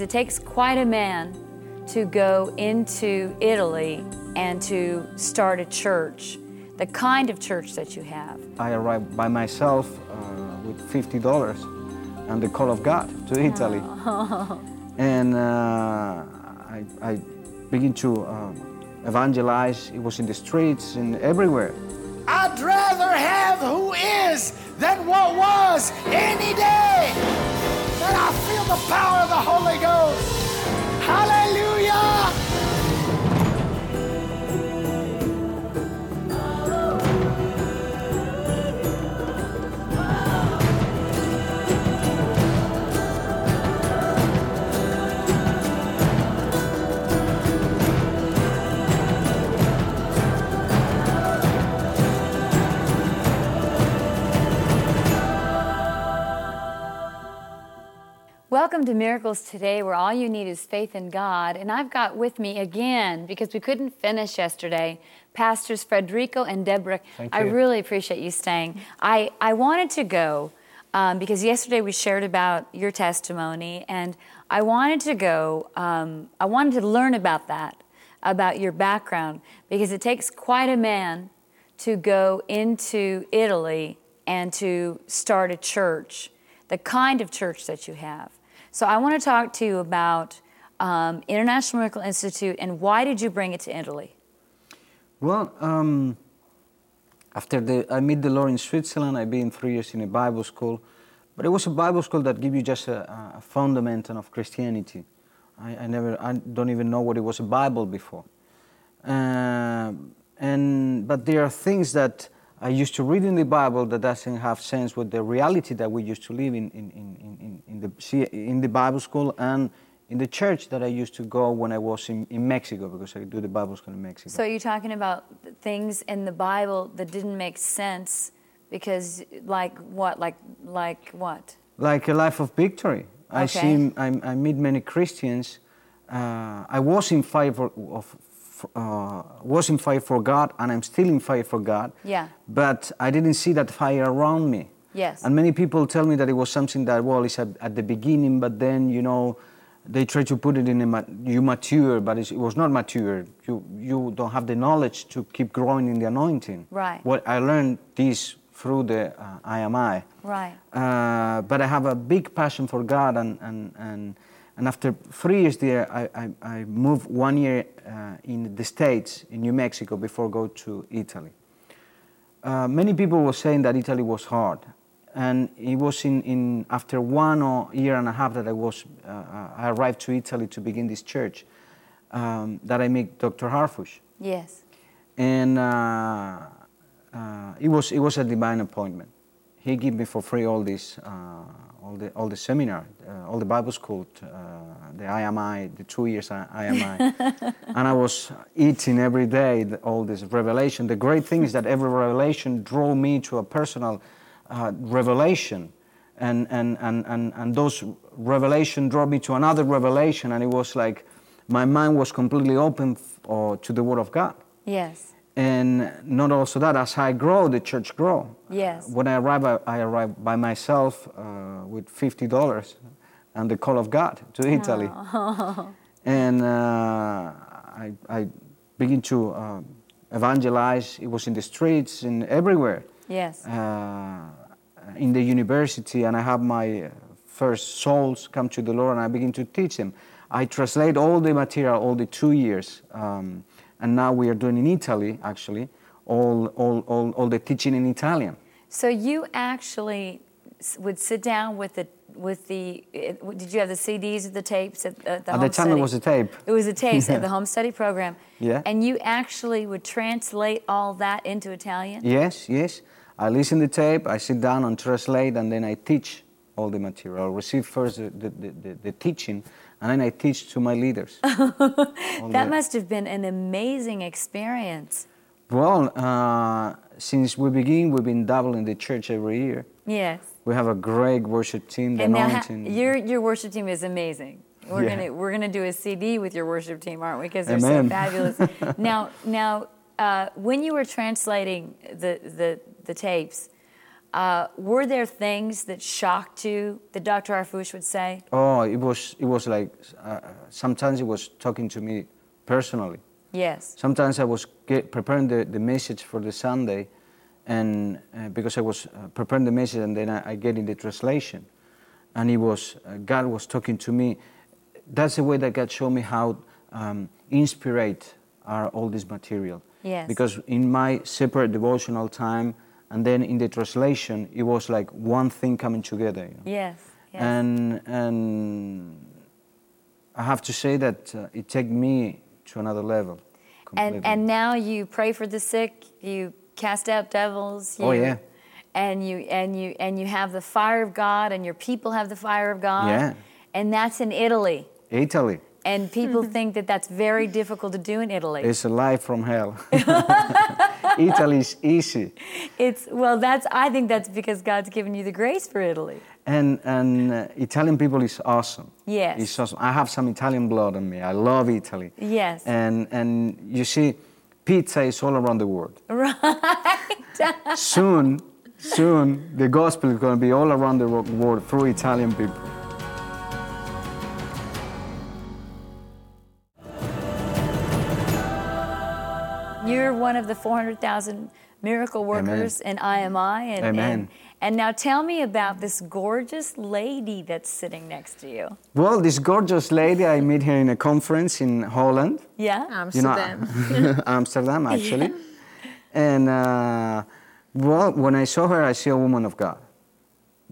It takes quite a man to go into Italy and to start a church, the kind of church that you have. I arrived by myself uh, with $50 and the call of God to Italy. And uh, I, I began to uh, evangelize. It was in the streets and everywhere. I'd rather have who is than what was any day. And I feel the power of the Holy Ghost. Hallelujah. Welcome to Miracles Today, where all you need is faith in God. And I've got with me again, because we couldn't finish yesterday, Pastors Frederico and Deborah. Thank I really appreciate you staying. I, I wanted to go um, because yesterday we shared about your testimony, and I wanted to go, um, I wanted to learn about that, about your background, because it takes quite a man to go into Italy and to start a church, the kind of church that you have. So I want to talk to you about um, International Miracle Institute and why did you bring it to Italy? Well, um, after the, I met the Lord in Switzerland, I've been three years in a Bible school, but it was a Bible school that give you just a, a fundamental of Christianity. I, I never, I don't even know what it was a Bible before. Uh, and but there are things that I used to read in the Bible that doesn't have sense with the reality that we used to live in in, in, in, in the in the Bible school and in the church that I used to go when I was in, in Mexico because I do the Bible school in Mexico. So you're talking about things in the Bible that didn't make sense because, like what, like like what? like a life of victory. I see, I, I meet many Christians. Uh, I was in for, of, uh, was in fire for God, and I'm still in fire for God. Yeah. But I didn't see that fire around me. Yes. And many people tell me that it was something that well, it's at, at the beginning, but then you know, they try to put it in a ma- you mature, but it's, it was not mature. You you don't have the knowledge to keep growing in the anointing. Right. What I learned this through the uh, IMI. Right. Uh, but I have a big passion for God, and, and, and, and after three years there, I, I, I moved one year uh, in the States, in New Mexico, before go to Italy. Uh, many people were saying that Italy was hard, and it was in, in after one or year and a half that I was uh, I arrived to Italy to begin this church um, that I met Dr. Harfouche Yes. and uh, uh, it was it was a divine appointment. He gave me for free all this, uh, all the all the seminar, uh, all the Bible school, uh, the IMI, the two years I- IMI, and I was eating every day the, all this revelation. The great thing is that every revelation drew me to a personal uh, revelation. And, and, and, and, and those revelation drove me to another revelation, and it was like my mind was completely open f- uh, to the Word of God. Yes. And not also that, as I grow, the church grow. Yes. When I arrive, I, I arrive by myself uh, with fifty dollars, and the call of God to Italy. And uh, I, I begin to uh, evangelize. It was in the streets and everywhere. Yes. Uh, in the university, and I have my uh, first souls come to the Lord, and I begin to teach them. I translate all the material, all the two years, um, and now we are doing in Italy actually all, all, all, all the teaching in Italian. So you actually would sit down with the with the. Eh, did you have the CDs or the tapes at, at the At home the time, it was a tape. It was a tape Yeah. at the home study program. Yeah. And you actually would translate all that into Italian. Yes, yes. I listen the tape, I sit down and translate, and then I teach all the material. I receive first the, the, the, the teaching, and then I teach to my leaders. That the- must have been an amazing experience. Well, uh, since we begin, we've been doubling the church every year. Yes. We have a great worship team, the And now, ha- your your worship team is amazing. We're Yeah. gonna we're gonna do a CD with your worship team, aren't we? Because they're so fabulous. now now, uh, when you were translating the the the tapes, uh, were there things that shocked you that Dr. Harfouche would say? Oh, it was it was like uh, sometimes he was talking to me personally. Yes. Sometimes I was get, preparing the, the message for the Sunday, and uh, because I was uh, preparing the message, and then I, I get in the translation, and he was uh, God was talking to me. That's the way that God showed me how um, inspirate are all this material. Yes. Because in my separate devotional time, and then in the translation, it was like one thing coming together. You know? Yes. yes. And and I have to say that uh, it took me to another level. and and now you pray for the sick you cast out devils you, Oh, yeah. and you and you and you have the fire of god and your people have the fire of god Yeah. and that's in italy Italy and people think that that's very difficult to do in italy It's a life from hell. Italy is easy, it's well that's i think that's because god's given you the grace for italy and and uh, Italian people is awesome. Yes. it's awesome. I have some Italian blood in me. I love Italy. Yes. and and you see, pizza is all around the world. right soon, soon, the gospel is going to be all around the world through Italian people. One of the 400000 miracle workers in imi and, Amen. and and now tell me about this gorgeous lady that's sitting next to you Well, this gorgeous lady, I met her in a conference in Holland. yeah You know, Amsterdam. Amsterdam, actually. And uh, well, when I saw her, I see a woman of God.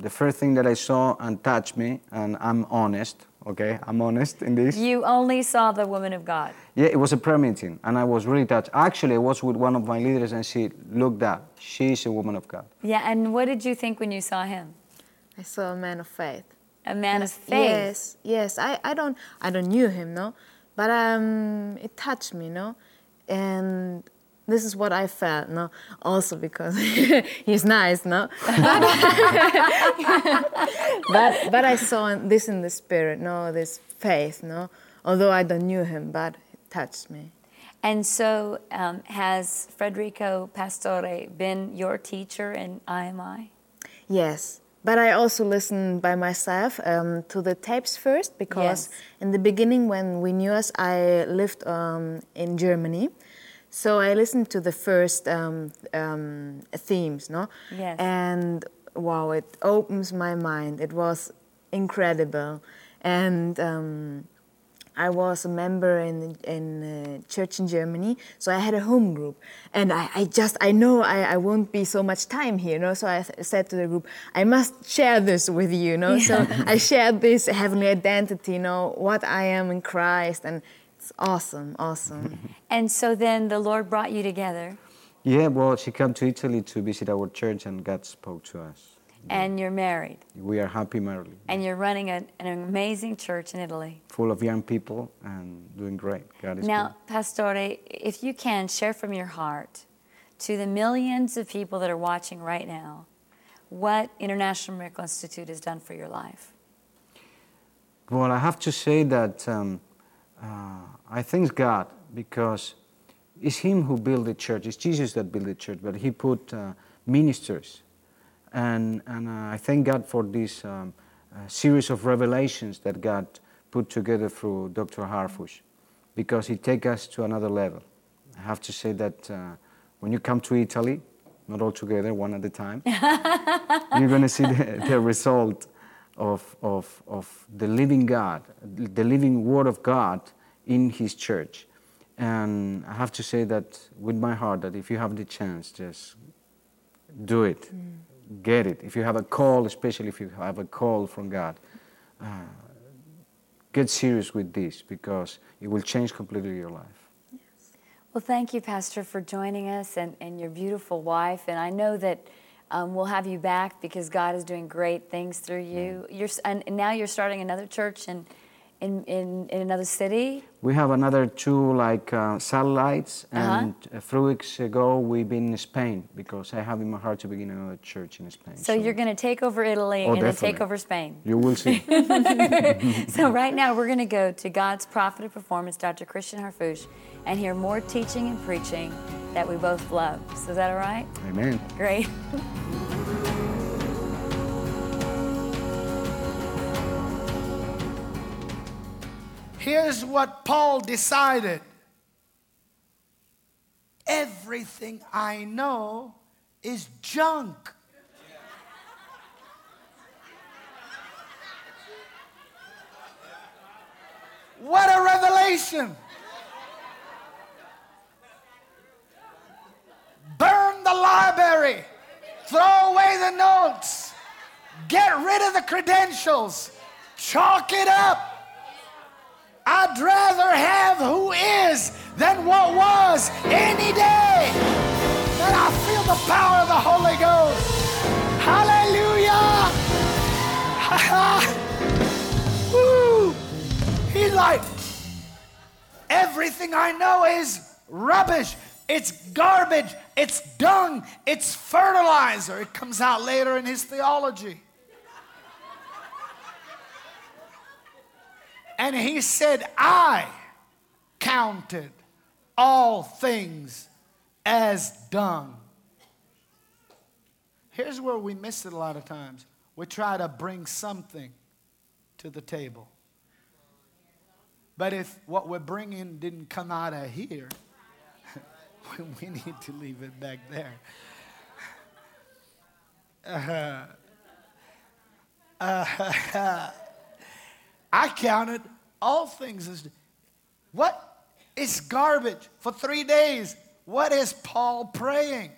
The first thing that I saw and touched me, and I'm honest, okay, I'm honest in this. You only saw the woman of God. Yeah, it was a prayer meeting, and I was really touched. Actually, I was with one of my leaders, and she looked up. She's a woman of God. Yeah, and what did you think when you saw him? I saw a man of faith. A man of faith. Yes, yes. I, I don't I don't knew him, no, but um, it touched me, no, and this is what I felt, no. Also because he's nice, no, but but but I saw this in the spirit, no, this faith, no. Although I don't knew him, but it touched me. And so, um, has Federico Pastore been your teacher in IMI? Yes, but I also listened by myself um, to the tapes first because Yes. in the beginning, when we knew us, I lived um, in Germany. So I listened to the first um, um, themes, no? Yes. And wow, it opens my mind. It was incredible, and um, I was a member in in a church in Germany, so I had a home group, and I, I just I know I, I won't be so much time here, you know. So I said to the group, I must share this with you, you know. So I shared this heavenly identity, you know, what I am in Christ, and it's awesome, awesome. And so then the Lord brought you together, Yeah, well, she came to Italy to visit our church, and God spoke to us. and you're married, We are happy married, and you're running a, an amazing church in Italy. full of young people, and doing great. God is Now, Pastore, if you can share from your heart to the millions of people that are watching right now what International Miracle Institute has done for your life. Well, I have to say that um, uh, I thank God because it's Him who built the church. It's Jesus that built the church, but He put uh, ministers, and and uh, I thank God for this um, uh, series of revelations that God put together through Dr. Harfouche, because He take us to another level. I have to say that uh, when you come to Italy, not all together, one at a time, you're going to see the, the result of, of, of the living God, the living Word of God in His church. And I have to say that with my heart, that if you have the chance, just do it, get it. If you have a call, especially if you have a call from God, uh, get serious with this because it will change completely your life. Well, thank you, Pastor, for joining us and, and your beautiful wife. And I know that um, we'll have you back because God is doing great things through you. You're, and and now you're starting another church in, in, in, in another city. We have another two like uh, satellites, Uh-huh. and a few weeks ago we've been in Spain because I have in my heart to begin another church in Spain. So, you're going to take over Italy Oh, and then take over Spain. You will see. So right now we're going to go to God's prophet of performance, Dr. Christian Harfouche, and hear more teaching and preaching that we both love. So is that all right? Amen. Great. Here's what Paul decided everything I know is junk. What a revelation! Burn the library, throw away the notes, get rid of the credentials, chalk it up. I'd rather have who is than what was any day. And I feel the power of the Holy Ghost. Hallelujah. Woo. He's like, everything I know is rubbish. It's garbage. It's dung. It's fertilizer. It comes out later in his theology. And he said, I counted all things as dung. Here's where we miss it a lot of times. We try to bring something to the table. But if what we're bringing didn't come out of here, we need to leave it back there. Uh, uh, I counted all things as what is garbage for three days. What is Paul praying?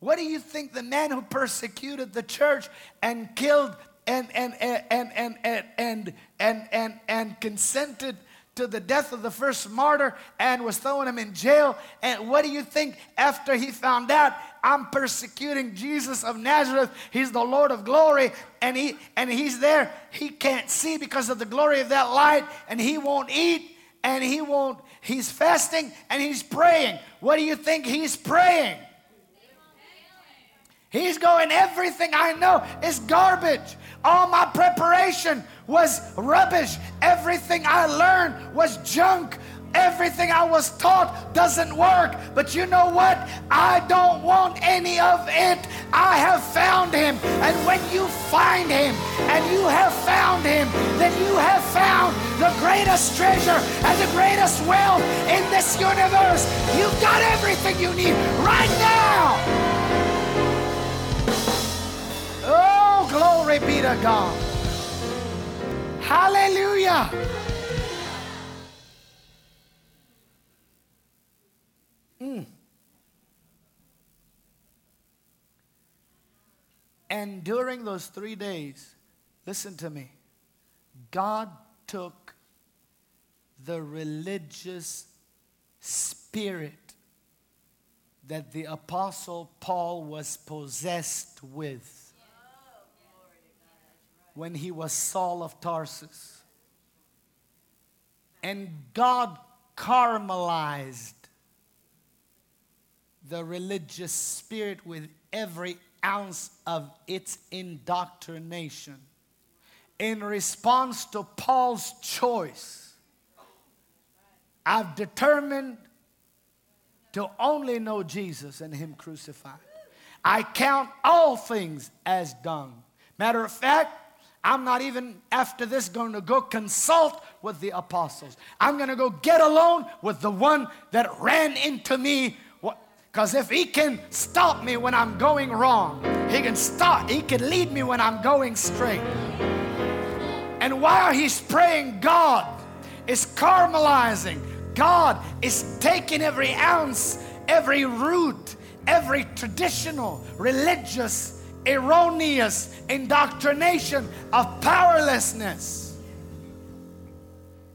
What do you think the man who persecuted the church and killed and and and and and and and and, and, and consented to the death of the first martyr and was throwing him in jail. And what do you think after he found out I'm persecuting Jesus of Nazareth? He's the Lord of glory and he and he's there. He can't see because of the glory of that light and he won't eat and he won't he's fasting and he's praying. What do you think he's praying? He's going, everything I know is garbage. All my preparation was rubbish. Everything I learned was junk. Everything I was taught doesn't work. But you know what? I don't want any of it. I have found him. And when you find him and you have found him, then you have found the greatest treasure and the greatest wealth in this universe. You've got everything you need right now. Glory be to God. Hallelujah. Mm. And during those three days, listen to me, God took the religious spirit that the Apostle Paul was possessed with when he was Saul of Tarsus. And God caramelized the religious spirit with every ounce of its indoctrination in response to Paul's choice. I've determined to only know Jesus and Him crucified. I count all things as dung. Matter of fact, I'm not even after this going to go consult with the apostles. I'm going to go get alone with the one that ran into me. Because if he can stop me when I'm going wrong, he can stop, he can lead me when I'm going straight. And while he's praying, God is caramelizing, God is taking every ounce, every root, every traditional, religious erroneous indoctrination of powerlessness.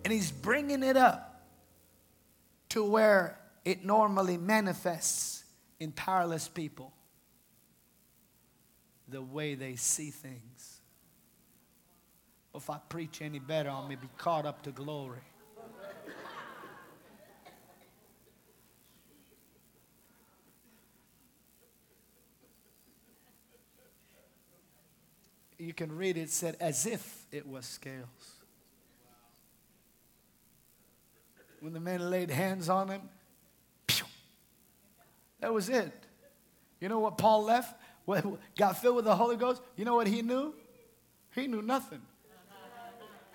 And he's bringing it up to where it normally manifests in powerless people the way they see things. If I preach any better, I may be caught up to glory. You can read it, said, as if it was scales. When the men laid hands on him, pew, that was it. You know what Paul left? What, Got filled with the Holy Ghost. You know what he knew? He knew nothing.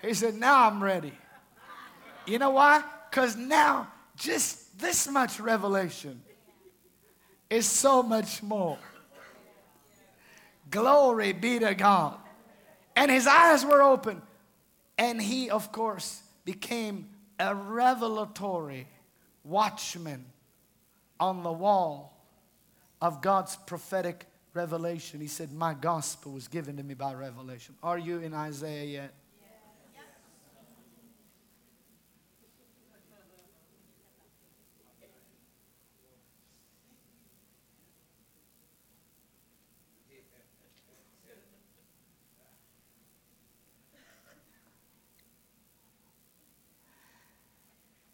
He said, Now I'm ready. You know why? Because now just this much revelation is so much more. Glory be to God. And his eyes were open. And he, of course, became a revelatory watchman on the wall of God's prophetic revelation. He said, My gospel was given to me by revelation. Are you in Isaiah yet?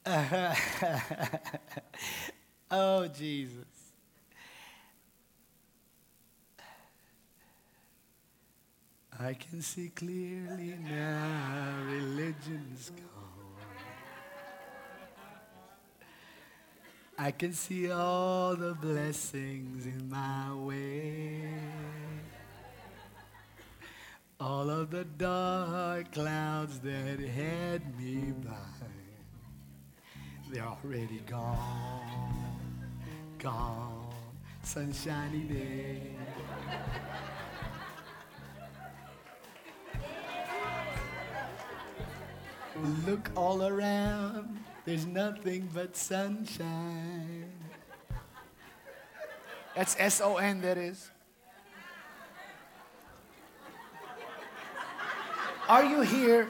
oh, Jesus. I can see clearly now religion's gone. I can see all the blessings in my way. All of the dark clouds that had me by, they're already gone, gone, sunshiny day. Look all around, there's nothing but sunshine. That's S O N, that is. Are you here?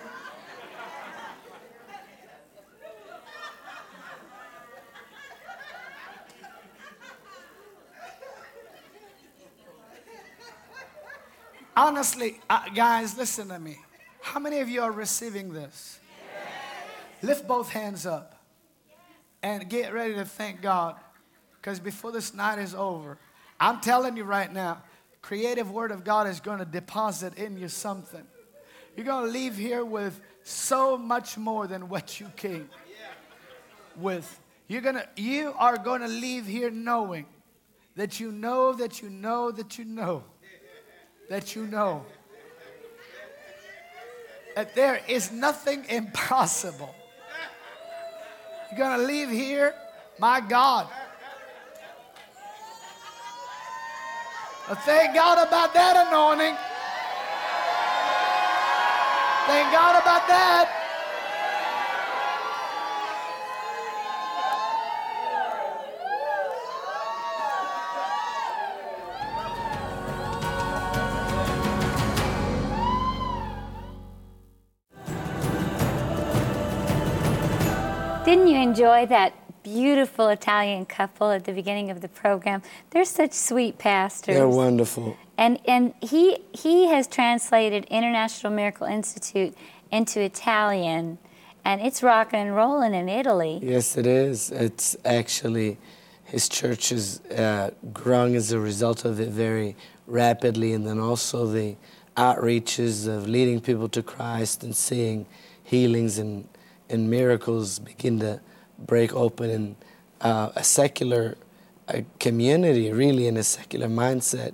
Honestly, uh, guys, listen to me. How many of you are receiving this? Lift both hands up and get ready to thank God. Because before this night is over, I'm telling you right now, creative word of God is going to deposit in you something. You're going to leave here with so much more than what you came with. You're going to you are going to leave here knowing that you know that you know that you know that you know that there is nothing impossible you're going to leave here, my God. Well, thank God about that anointing. Thank God about that. Didn't you enjoy that beautiful Italian couple at the beginning of the program? They're such sweet pastors. They're wonderful. And and he he has translated International Miracle Institute into Italian, and it's rocking and rolling in Italy. Yes, it is. It's actually his church is uh, growing as a result of it very rapidly, and then also the outreaches of leading people to Christ and seeing healings and and miracles begin to break open in uh, a secular uh, community, really in a secular mindset.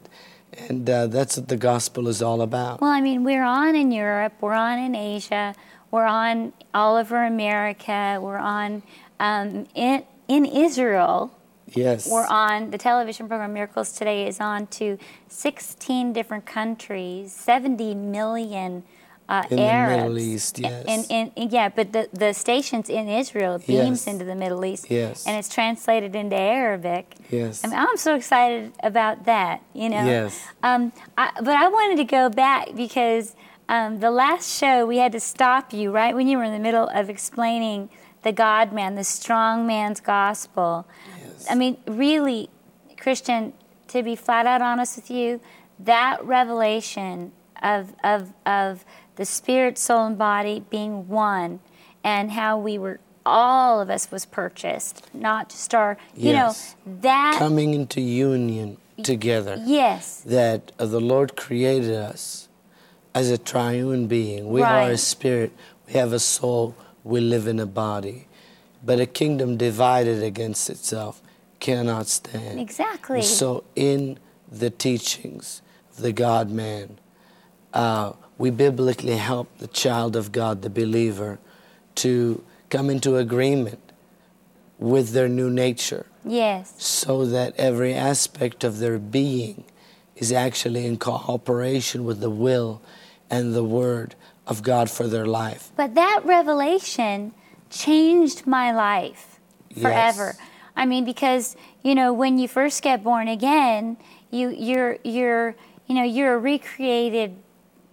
And uh, that's what the gospel is all about. Well, I mean, we're on in Europe, we're on in Asia, we're on all over America, we're on um, in in Israel. Yes. We're on the television program Miracles Today is on to 16 different countries, 70 million uh, In the Middle East, yes. And, and, and yeah, but the, the stations in Israel beams Yes. into the Middle East. Yes. And it's translated into Arabic. Yes. I mean, I'm so excited about that, you know. Yes. Um, I, but I wanted to go back because um, the last show we had to stop you right when you were in the middle of explaining the God man, the strong man's gospel. Yes. I mean, really, Christian, to be flat out honest with you, that revelation of, of, of the spirit, soul, and body being one and how we were, all of us was purchased, not just our, you Yes. know, that, Coming into union together. yes, that uh, the Lord created us as a triune being. We are a spirit, we have a soul, we live in a body. But a kingdom divided against itself cannot stand. exactly. So, in the teachings of the God man, uh, we biblically help the child of God, the believer, to come into agreement with their new nature Yes. so that every aspect of their being is actually in cooperation with the will and the word of God for their life. But that revelation changed my life forever. Yes. I mean, because you know, when you first get born again, you you're you're you know you're a recreated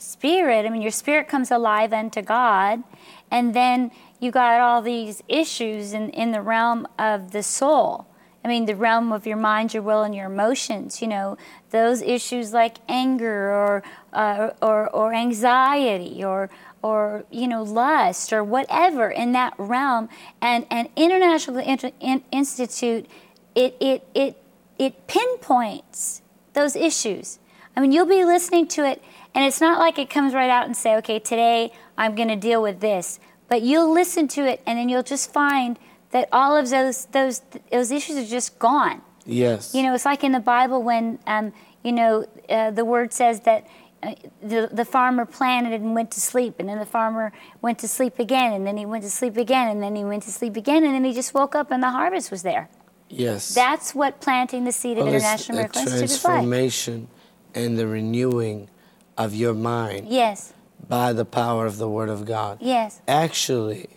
spirit. I mean, your spirit comes alive unto God, and then you got all these issues in in the realm of the soul. I mean, the realm of your mind, your will, and your emotions. You know, those issues like anger or uh, or or anxiety or or you know lust or whatever in that realm. And and International Inter- In- Institute, it it it it pinpoints those issues. I mean, you'll be listening to it, and it's not like it comes right out and say, okay, today I'm going to deal with this. But you'll listen to it, and then you'll just find that all of those those those issues are just gone. Yes. You know, it's like in the Bible when, um, you know, uh, the word says that uh, the, the farmer planted and went to sleep, and then the farmer went to sleep again, and then he went to sleep again, and then he went to sleep again, and then he just woke up and the harvest was there. yes. That's what planting the seed of Well, International a Miracle Institute is like. transformation and the renewing of your mind Yes, by the power of the Word of God. yes, Actually,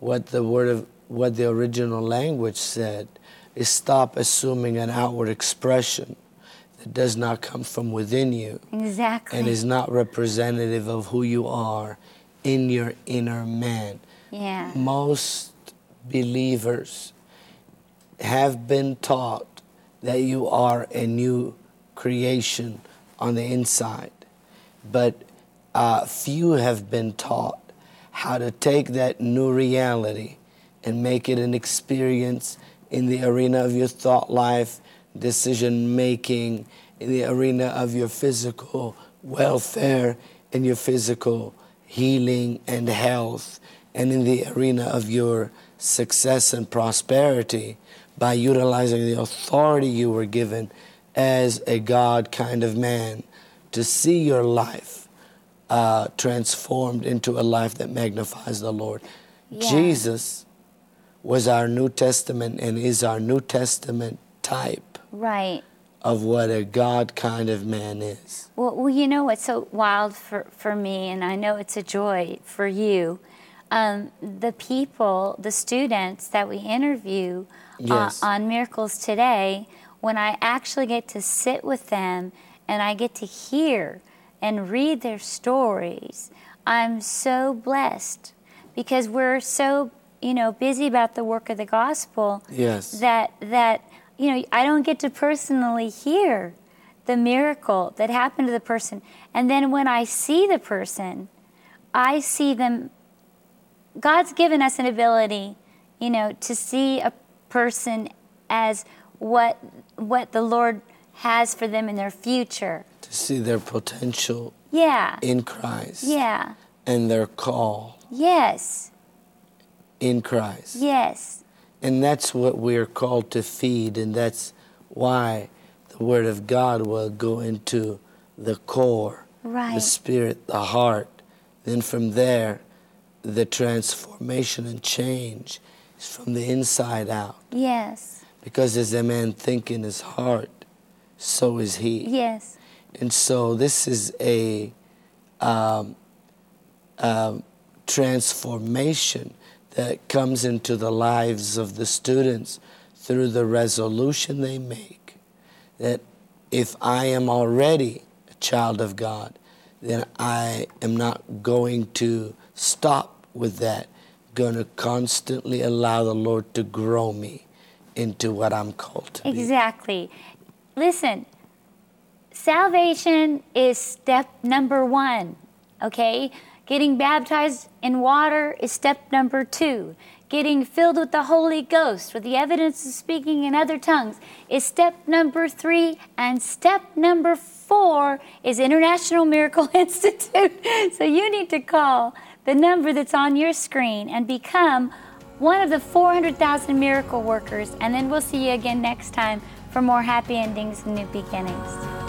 what the word of what the original language said is stop assuming an outward expression that does not come from within you exactly. and is not representative of who you are in your inner man. yeah, Most believers have been taught that you are a new creation on the inside, but uh, few have been taught how to take that new reality and make it an experience in the arena of your thought life, decision making, in the arena of your physical welfare, in your physical healing and health, and in the arena of your success and prosperity by utilizing the authority you were given as a God kind of man to see your life uh, transformed into a life that magnifies the Lord. Yeah. Jesus was our New Testament and is our New Testament type right. of what a God kind of man is. Well, well, you know what's so wild for, for me, and I know it's a joy for you. Um, the people, the students that we interview Yes. uh, on Miracles Today, when I actually get to sit with them and I get to hear and read their stories, I'm so blessed because we're so, you know, busy about the work of the gospel Yes. that that you know I don't get to personally hear the miracle that happened to the person and then when I see the person I see them God's given us an ability you know to see a person as what what the Lord has for them in their future. To see their potential yeah. in Christ. Yeah. And their call. Yes. In Christ. yes. And that's what we're called to feed, and that's why the Word of God will go into the core, the spirit, the heart. Then from there, the transformation and change is from the inside out. yes. Because as a man think in his heart, so is he. yes And so this is a um, um, transformation that comes into the lives of the students through the resolution they make that if I am already a child of God, then I am not going to stop with that. Going to constantly allow the Lord to grow me into what I'm called to be. Exactly. Listen, salvation is step number one, okay? Getting baptized in water is step number two. Getting filled with the Holy Ghost with the evidence of speaking in other tongues is step number three. And step number four is International Miracle Institute. So you need to call the number that's on your screen and become one of the 400,000 miracle workers. And then we'll see you again next time for more happy endings and new beginnings.